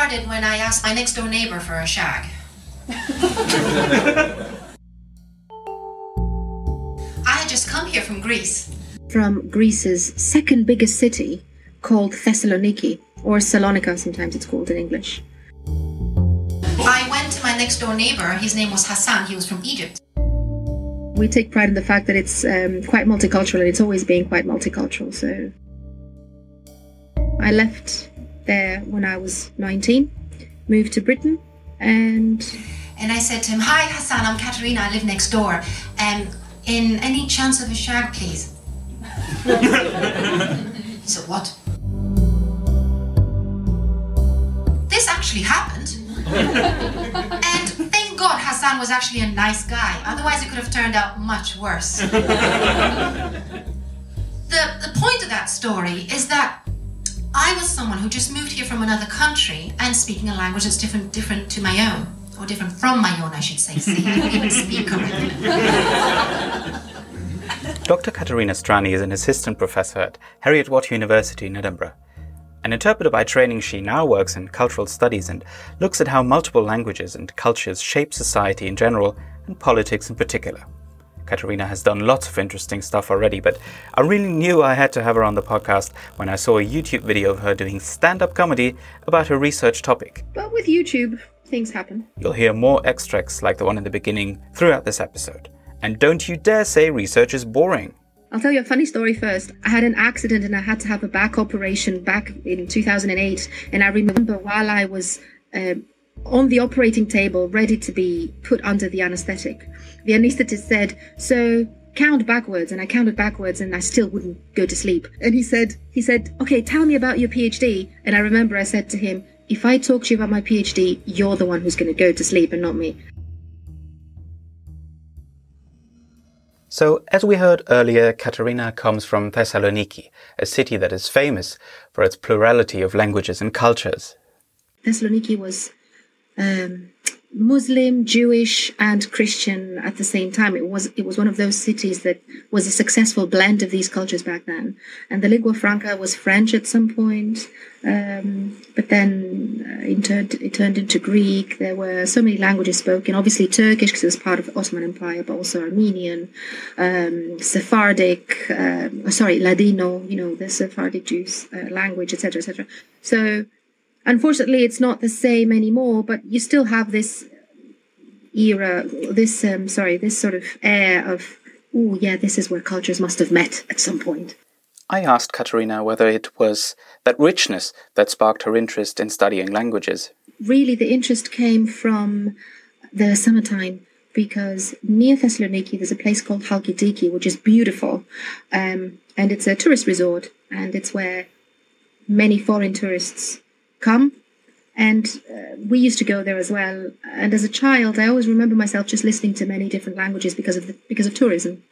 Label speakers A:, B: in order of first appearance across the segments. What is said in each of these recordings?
A: started when I asked my next door neighbor for a shag. I had just come here from Greece.
B: From Greece's second biggest city, called Thessaloniki, or Salonika, sometimes it's called in English.
A: I went to my next door neighbor. His name was Hassan. He was from Egypt.
B: We take pride in the fact that it's um, quite multicultural and it's always been quite multicultural. So I left there when I was 19, moved to Britain, and.
A: And I said to him, Hi, Hassan, I'm Katerina. I live next door. Um, in any chance of a shag, please? he said, What? This actually happened. and thank God Hassan was actually a nice guy. Otherwise, it could have turned out much worse. the, the point of that story is that I was someone who just moved here from another country and speaking a language that's different different to my own. Or different from my own, I should say. See, I don't even speak correctly.
C: Dr. Katerina Strani is an assistant professor at Heriot-Watt University in Edinburgh. An interpreter by training, she now works in cultural studies and looks at how multiple languages and cultures shape society in general and politics in particular. Katerina has done lots of interesting stuff already, but I really knew I had to have her on the podcast when I saw a YouTube video of her doing stand up comedy about her research topic.
B: But with YouTube, things happen.
C: You'll hear more extracts like the one in the beginning throughout this episode. And don't you dare say research is boring.
B: I'll tell you a funny story first. I had an accident and I had to have a back operation back in 2008. And I remember while I was uh, on the operating table, ready to be put under the anesthetic, the anesthetist said, So count backwards. And I counted backwards and I still wouldn't go to sleep. And he said, he said, okay, tell me about your PhD. And I remember I said to him, if I talk to you about my PhD, you're the one who's going to go to sleep and not me.
C: So, as we heard earlier, Katerina comes from Thessaloniki, a city that is famous for its plurality of languages and cultures.
B: Thessaloniki was um, Muslim, Jewish, and Christian at the same time. It was it was one of those cities that was a successful blend of these cultures back then. And the lingua franca was French at some point, um, but then uh, it turned it turned into Greek. There were so many languages spoken. Obviously Turkish because it was part of the Ottoman Empire, but also Armenian, um, Sephardic. Um, sorry, Ladino. You know the Sephardic Jews uh, language, etc., etc. So Unfortunately, it's not the same anymore, but you still have this era, this, um, sorry, this sort of air of, oh, yeah, this is where cultures must have met at some point.
C: I asked Katerina whether it was that richness that sparked her interest in studying languages.
B: Really, the interest came from the summertime because near Thessaloniki there's a place called Halkidiki, which is beautiful, um, and it's a tourist resort, and it's where many foreign tourists come. And uh, we used to go there as well. And as a child, I always remember myself just listening to many different languages because of the, because of tourism.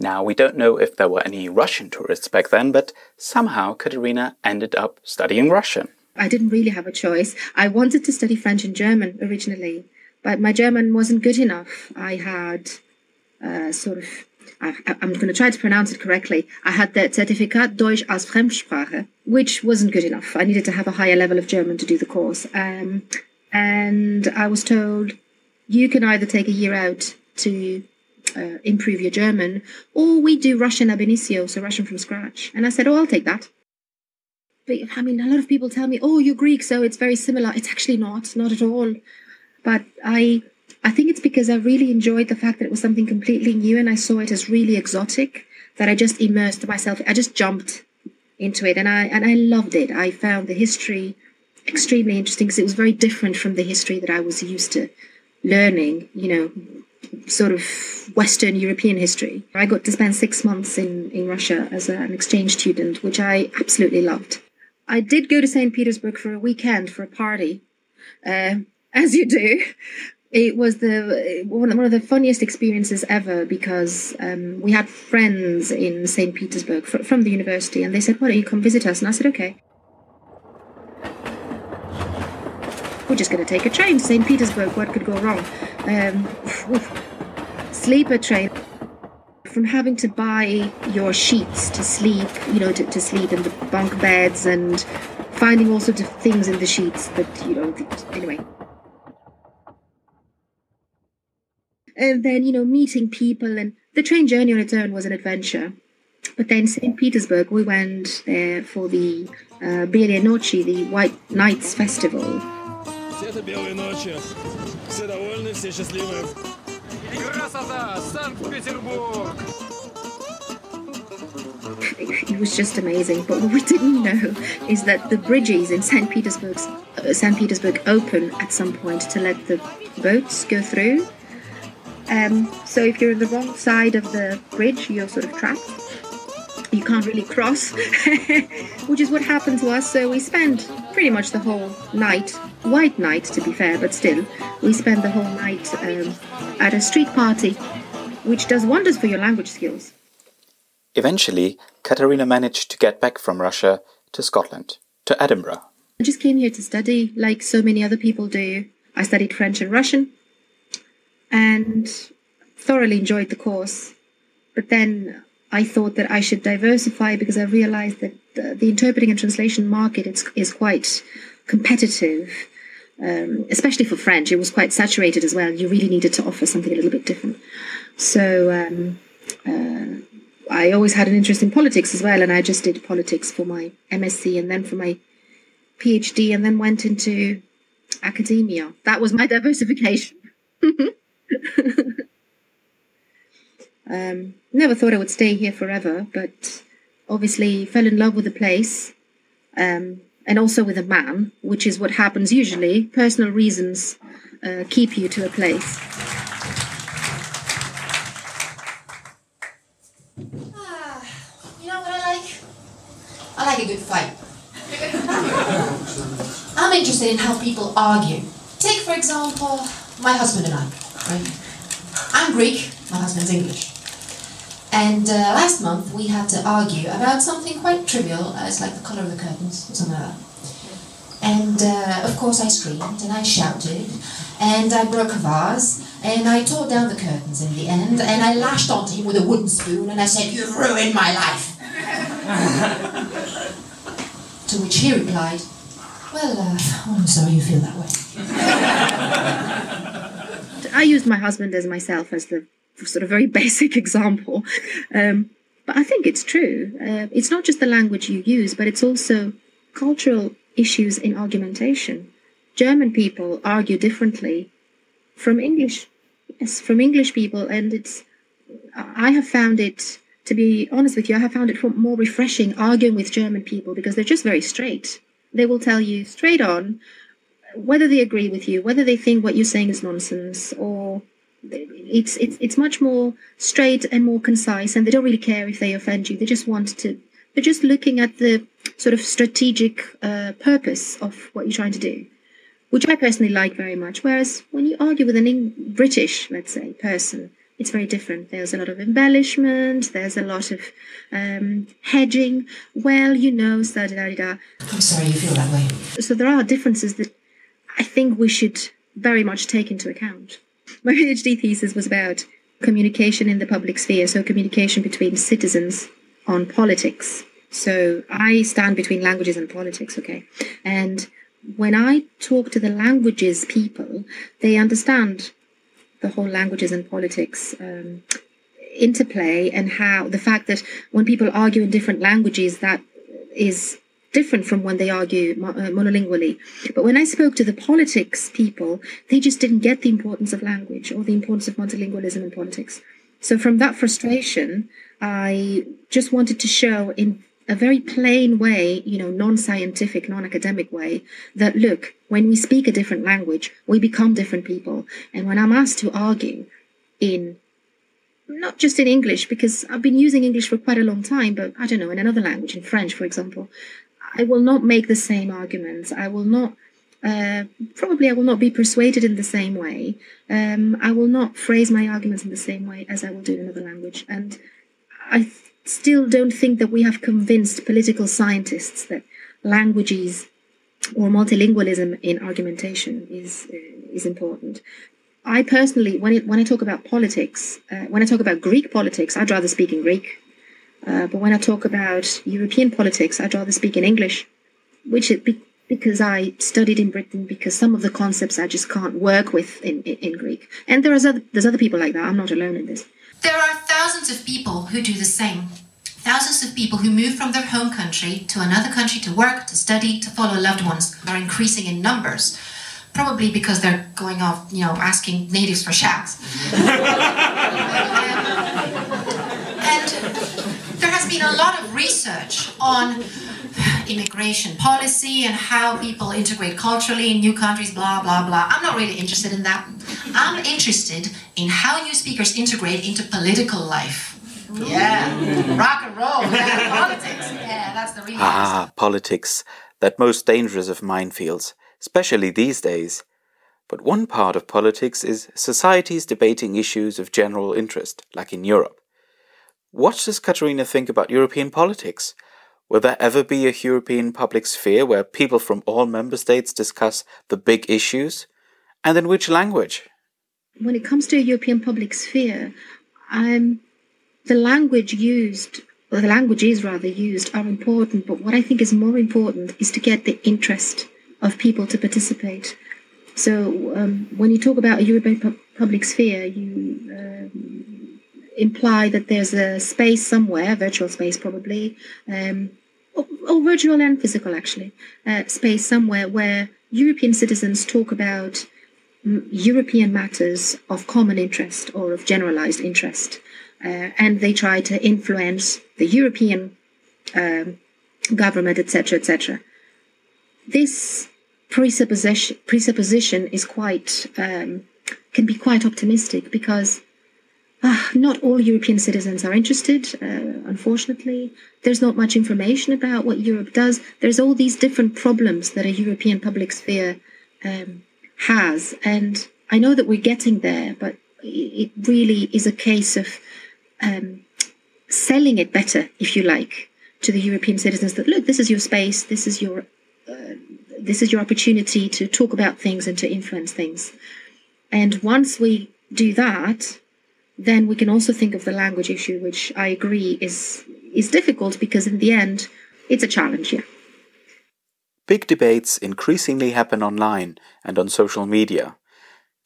C: Now, we don't know if there were any Russian tourists back then, but somehow Katerina ended up studying Russian.
B: I didn't really have a choice. I wanted to study French and German originally, but my German wasn't good enough. I had uh, sort of I, am going to try to pronounce it correctly. I had the Zertifikat Deutsch als Fremdsprache, which wasn't good enough. I needed to have a higher level of German to do the course. Um, and I was told you can either take a year out to uh, improve your German, or we do Russian ab initio, so Russian from scratch. And I said, oh, I'll take that. But I mean, a lot of people tell me, oh, you're Greek, so it's very similar. It's actually not, not at all. But I I think it's because I really enjoyed the fact that it was something completely new and I saw it as really exotic that I just immersed myself. I just jumped into it and I and I loved it. I found the history extremely interesting because it was very different from the history that I was used to learning, you know, sort of Western European history. I got to spend six months in, in Russia as a, an exchange student, which I absolutely loved. I did go to St. Petersburg for a weekend for a party, uh, as you do, it was the one of the funniest experiences ever because um, we had friends in St. Petersburg fr- from the university, and they said, "Why don't you come visit us?" And I said, "Okay." We're just going to take a train to St. Petersburg. What could go wrong? Um, sleeper train. From having to buy your sheets to sleep, you know, to, to sleep in the bunk beds and finding all sorts of things in the sheets that, you know anyway and then you know meeting people and the train journey on its own was an adventure but then st petersburg we went there for the uh, Белые ночи, the White Nights Festival.
D: Это белые ночи. Все довольны, все счастливы. Красота! Санкт-Петербург!
B: It was just amazing. But what we didn't know is that the bridges in St. Petersburg, uh, St. Petersburg open at some point to let the boats go through. Um, so if you're on the wrong side of the bridge, you're sort of trapped you can't really cross, which is what happened to us. So we spent pretty much the whole night, white night to be fair, but still, we spent the whole night um, at a street party, which does wonders for your language skills.
C: Eventually, Katerina managed to get back from Russia to Scotland, to Edinburgh.
B: I just came here to study, like so many other people do. I studied French and Russian and thoroughly enjoyed the course. But then I thought that I should diversify because I realized that the, the interpreting and translation market is, is quite competitive, um, especially for French. It was quite saturated as well. You really needed to offer something a little bit different. So um, uh, I always had an interest in politics as well, and I just did politics for my MSc and then for my PhD, and then went into academia. That was my diversification. Um, never thought I would stay here forever, but obviously fell in love with the place um, and also with a man, which is what happens usually. Personal reasons uh, keep you to a place.
A: Ah, you know what I like? I like a good fight. I'm interested in how people argue. Take, for example, my husband and I. I'm Greek, my husband's English. And uh, last month we had to argue about something quite trivial, It's like the colour of the curtains or something like that. And uh, of course I screamed and I shouted and I broke a vase and I tore down the curtains in the end and I lashed onto him with a wooden spoon and I said, You've ruined my life. to which he replied, Well, uh, I'm sorry you feel that way.
B: I used my husband as myself as the sort of very basic example. Um, but I think it's true. Uh, it's not just the language you use, but it's also cultural issues in argumentation. German people argue differently from English, yes, from English people, and it's. I have found it, to be honest with you, I have found it more refreshing arguing with German people because they're just very straight. They will tell you straight on whether they agree with you, whether they think what you're saying is nonsense, or it's it's it's much more straight and more concise and they don't really care if they offend you. They just want to they're just looking at the sort of strategic uh, purpose of what you're trying to do which i personally like very much. Whereas when you argue with an british let's say person it's very different. There's a lot of embellishment there's a lot of um, hedging. Well you know da, da, da,
A: i'm sorry you feel that way.
B: So there are differences that i think we should very much take into account my PhD thesis was about communication in the public sphere, so communication between citizens on politics. So I stand between languages and politics, okay? And when I talk to the languages people, they understand the whole languages and politics um, interplay and how the fact that when people argue in different languages, that is different from when they argue uh, monolingually. But when I spoke to the politics people, they just didn't get the importance of language or the importance of multilingualism in politics. So from that frustration, I just wanted to show in a very plain way, you know, non-scientific, non-academic way, that look, when we speak a different language, we become different people. And when I'm asked to argue in not just in English, because I've been using English for quite a long time, but I don't know, in another language, in French, for example, I will not make the same arguments. I will not. Uh, probably I will not be persuaded in the same way. Um, I will not phrase my arguments in the same way as I will do in another language. And I th- still don't think that we have convinced political scientists that languages or multilingualism in argumentation is uh, is important. I personally, when it, when I talk about politics, uh, when I talk about Greek politics, I'd rather speak in Greek uh, but when I talk about European politics, I'd rather speak in English which it be, because I studied in Britain because some of the concepts I just can't work with in, in, in Greek. And there is other, there's other people like that. I'm not alone in this.
A: There are thousands of people who do the same. Thousands of people who move from their home country to another country to work, to study, to follow loved ones are increasing in numbers. Probably because they're going off, you know, asking natives for showers. and there has been a lot of research on immigration policy and how people integrate culturally in new countries, blah, blah, blah. I'm not really interested in that. I'm interested in how new speakers integrate into political life. Yeah, rock and roll, yeah, politics. Yeah, that's the real
C: Ah, politics, that most dangerous of minefields, especially these days. But one part of politics is societies debating issues of general interest, like in Europe. What does Katerina think about European politics? Will there ever be a European public sphere where people from all member states discuss the big issues? And in which language?
B: When it comes to a European public sphere, um, the language used, or the languages rather used, are important. But what I think is more important is to get the interest of people to participate. So um, when you talk about a European pu- public sphere, you um, imply that there's a space somewhere, virtual space probably, um, or, or, virtual and physical actually, uh, space somewhere where European citizens talk about European matters of common interest or of generalized interest. Uh, and they try to influence the European um, government, etc., etc. This presupposition, presupposition is quite um, can be quite optimistic because uh, not all European citizens are interested. Uh, unfortunately, there's not much information about what Europe does. There's all these different problems that a European public sphere um, has, and I know that we're getting there, but it really is a case of um, selling it better, if you like, to the European citizens that look, this is your space, this is your uh, this is your opportunity to talk about things and to influence things. And once we do that, then we can also think of the language issue, which I agree is is difficult because in the end, it's a challenge. Yeah.
C: Big debates increasingly happen online and on social media.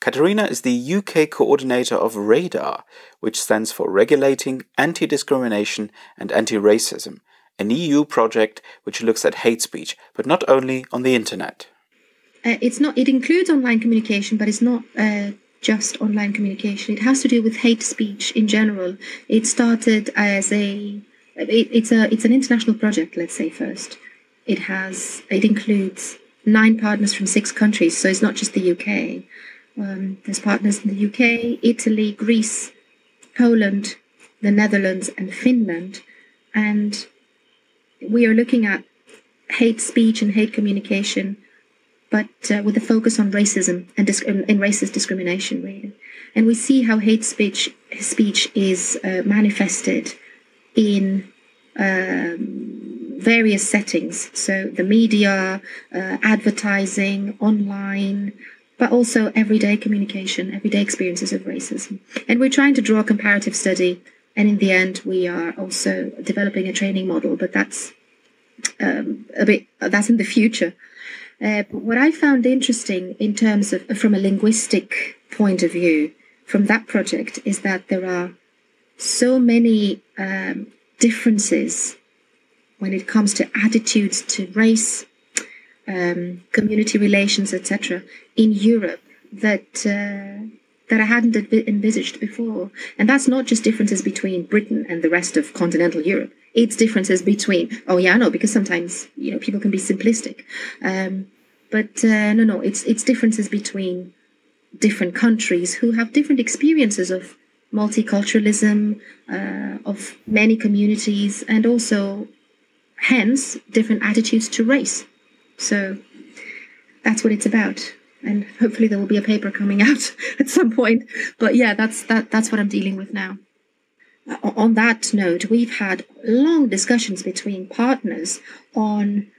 C: Katerina is the UK coordinator of RADAR, which stands for Regulating Anti Discrimination and Anti Racism, an EU project which looks at hate speech, but not only on the internet.
B: Uh, it's not. It includes online communication, but it's not uh, just online communication. It has to do with hate speech in general. It started as a. It, it's a. It's an international project. Let's say first. It has. It includes nine partners from six countries, so it's not just the UK. Um, there's partners in the UK, Italy, Greece, Poland, the Netherlands, and Finland. And we are looking at hate speech and hate communication, but uh, with a focus on racism and, disc- and racist discrimination, really. And we see how hate speech speech is uh, manifested in um, various settings. So the media, uh, advertising, online, but also everyday communication, everyday experiences of racism. And we're trying to draw a comparative study. And in the end, we are also developing a training model, but that's um, a bit, that's in the future. Uh, but what I found interesting in terms of, from a linguistic point of view, from that project, is that there are so many um, differences when it comes to attitudes to race, um, community relations, etc., in Europe that uh, that I hadn't envisaged before. And that's not just differences between Britain and the rest of continental Europe. It's differences between. Oh yeah, no, because sometimes you know people can be simplistic. Um, but uh, no, no, it's it's differences between different countries who have different experiences of multiculturalism, uh, of many communities, and also, hence, different attitudes to race. So that's what it's about. And hopefully there will be a paper coming out at some point. But yeah, that's that that's what I'm dealing with now. Uh, on that note, we've had long discussions between partners on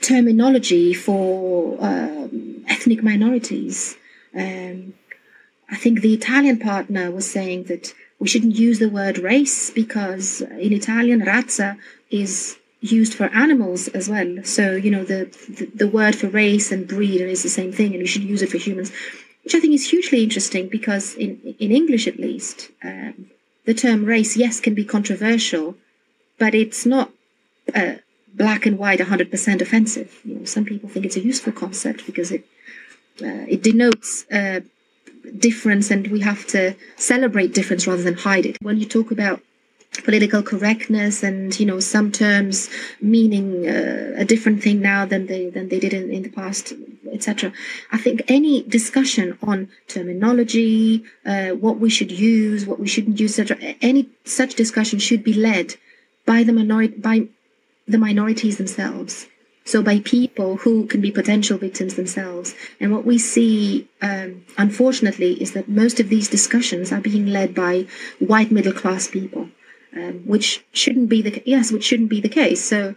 B: terminology for um, ethnic minorities. Um, I think the Italian partner was saying that we shouldn't use the word race because in Italian razza is used for animals as well. So you know the, the, the word for race and breed is the same thing, and you should use it for humans, which I think is hugely interesting because in in English at least, um, the term race yes can be controversial, but it's not. Uh, black and white 100% offensive you know some people think it's a useful concept because it uh, it denotes uh, difference and we have to celebrate difference rather than hide it when you talk about political correctness and you know some terms meaning uh, a different thing now than they than they did in, in the past etc i think any discussion on terminology uh, what we should use what we shouldn't use etc any such discussion should be led by the minority by the minorities themselves. So by people who can be potential victims themselves. And what we see um, unfortunately is that most of these discussions are being led by white middle class people um, which shouldn't be the yes, which shouldn't be the case. So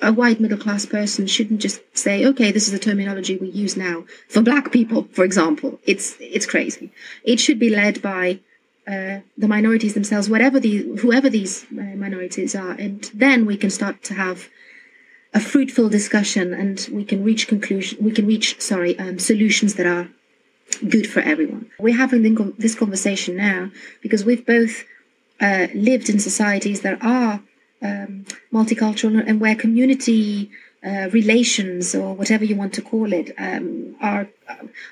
B: a white middle class person shouldn't just say, okay, this is the terminology we use now for black people, for example. It's it's crazy. It should be led by uh, the minorities themselves, whatever the whoever these uh, minorities are, and then we can start to have a fruitful discussion, and we can reach conclusion. We can reach sorry um, solutions that are good for everyone. We're having this conversation now because we've both uh, lived in societies that are um, multicultural and where community uh, relations or whatever you want to call it um, are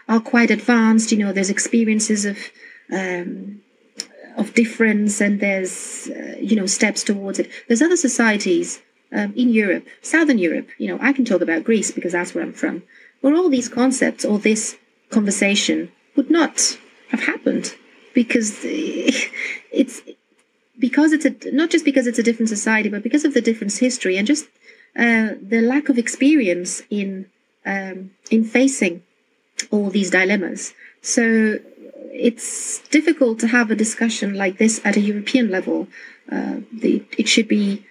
B: are quite advanced. You know, there's experiences of um, of difference, and there's uh, you know steps towards it. There's other societies um, in Europe, Southern Europe. You know, I can talk about Greece because that's where I'm from, where all these concepts or this conversation would not have happened because it's because it's a not just because it's a different society, but because of the different history and just uh, the lack of experience in um, in facing all these dilemmas. So it's difficult to have a discussion like this at a European level. Uh, the, it should be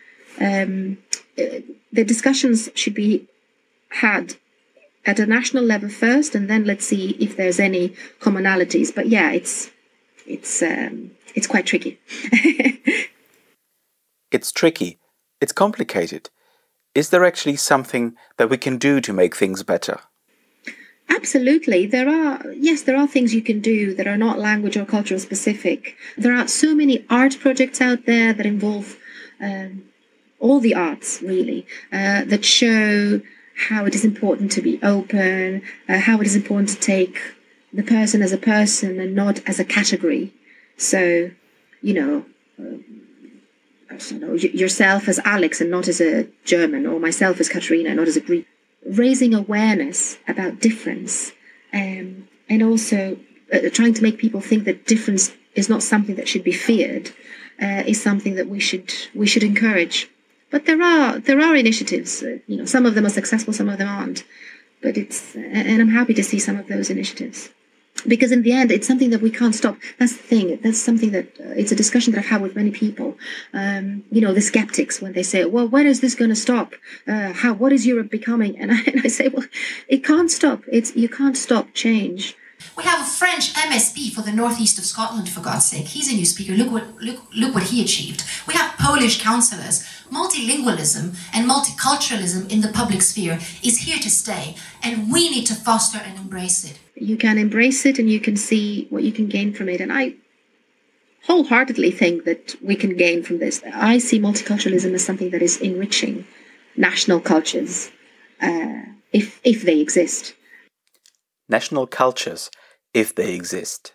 B: um, uh, the discussions should be had at a national level first, and then let's see if there's any commonalities. But yeah, it's it's um, it's quite tricky.
C: it's tricky. It's complicated. Is there actually something that we can do to make things better?
B: Absolutely. There are, yes, there are things you can do that are not language or cultural specific. There are so many art projects out there that involve um, all the arts, really, uh, that show how it is important to be open, uh, how it is important to take the person as a person and not as a category. So, you know, don't know, yourself as Alex and not as a German, or myself as Katerina, not as a Greek. Raising awareness about difference, um, and also uh, trying to make people think that difference is not something that should be feared, uh, is something that we should we should encourage. But there are there are initiatives. Uh, you know, some of them are successful, some of them aren't. But it's and I'm happy to see some of those initiatives because in the end it's something that we can't stop that's the thing that's something that uh, it's a discussion that i've had with many people um, you know the skeptics when they say well when is this going to stop uh, how what is europe becoming and I, and I say well it can't stop it's you can't stop change
A: we have a French MSP for the northeast of Scotland, for God's sake. He's a new speaker. Look what look look what he achieved. We have Polish councillors. Multilingualism and multiculturalism in the public sphere is here to stay, and we need to foster and embrace it
B: you can embrace it and you can see what you can gain from it. And I wholeheartedly think that we can gain from this. I see multiculturalism as something that is enriching national cultures, uh, if if they exist.
C: National cultures, if they exist.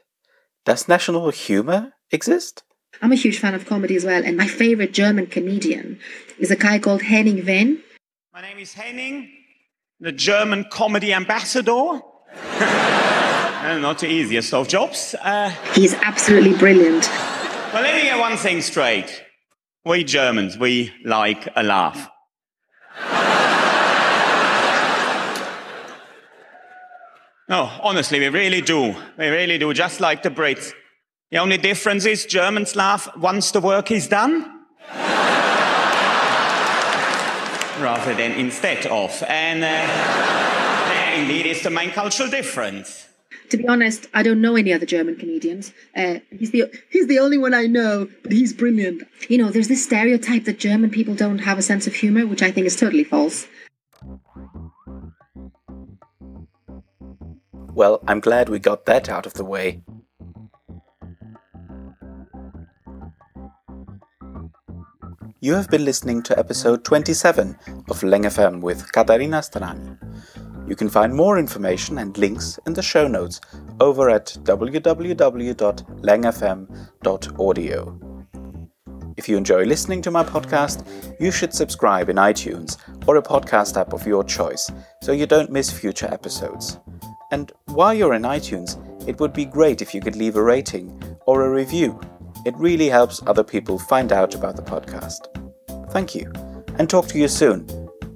C: Does national humor exist?
B: I'm a huge fan of comedy as well, and my favorite German comedian is a guy called Henning Wehn.
E: My name is Henning, the German comedy ambassador. not the easiest of jobs. Uh,
B: He's absolutely brilliant.
E: Well, let me get one thing straight. We Germans, we like a laugh. no, honestly, we really do. We really do, just like the Brits. The only difference is Germans laugh once the work is done. Rather than instead of. And uh, indeed, it's the main cultural difference.
F: To be honest, I don't know any other German comedians. Uh, he's the he's the only one I know, but he's brilliant. You know, there's this stereotype that German people don't have a sense of humor, which I think is totally false.
C: Well, I'm glad we got that out of the way. You have been listening to episode 27 of LangFM with Katerina Strani. You can find more information and links in the show notes over at www.langfm.audio. If you enjoy listening to my podcast, you should subscribe in iTunes or a podcast app of your choice so you don't miss future episodes. And while you're in iTunes, it would be great if you could leave a rating or a review. It really helps other people find out about the podcast. Thank you, and talk to you soon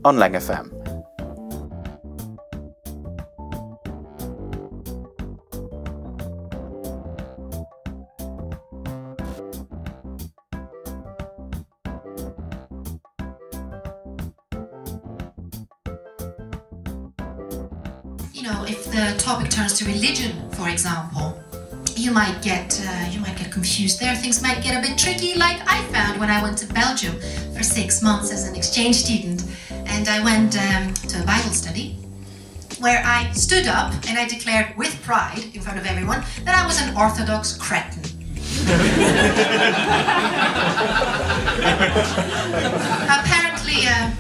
C: on Lang
B: You know, if the topic turns to religion, for example, you might get uh, you might get confused there. Things might get a bit tricky, like I found when I went to Belgium for six months as an exchange student, and I went um, to a Bible study where I stood up and I declared with pride in front of everyone that I was an Orthodox cretin. apparently, uh,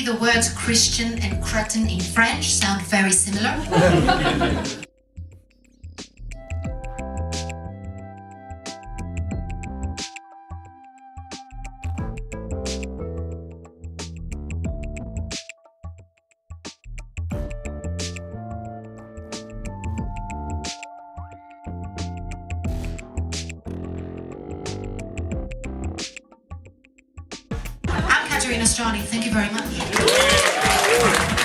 B: the words Christian and cretin in French sound very similar. Katerina Strani. Thank you very much.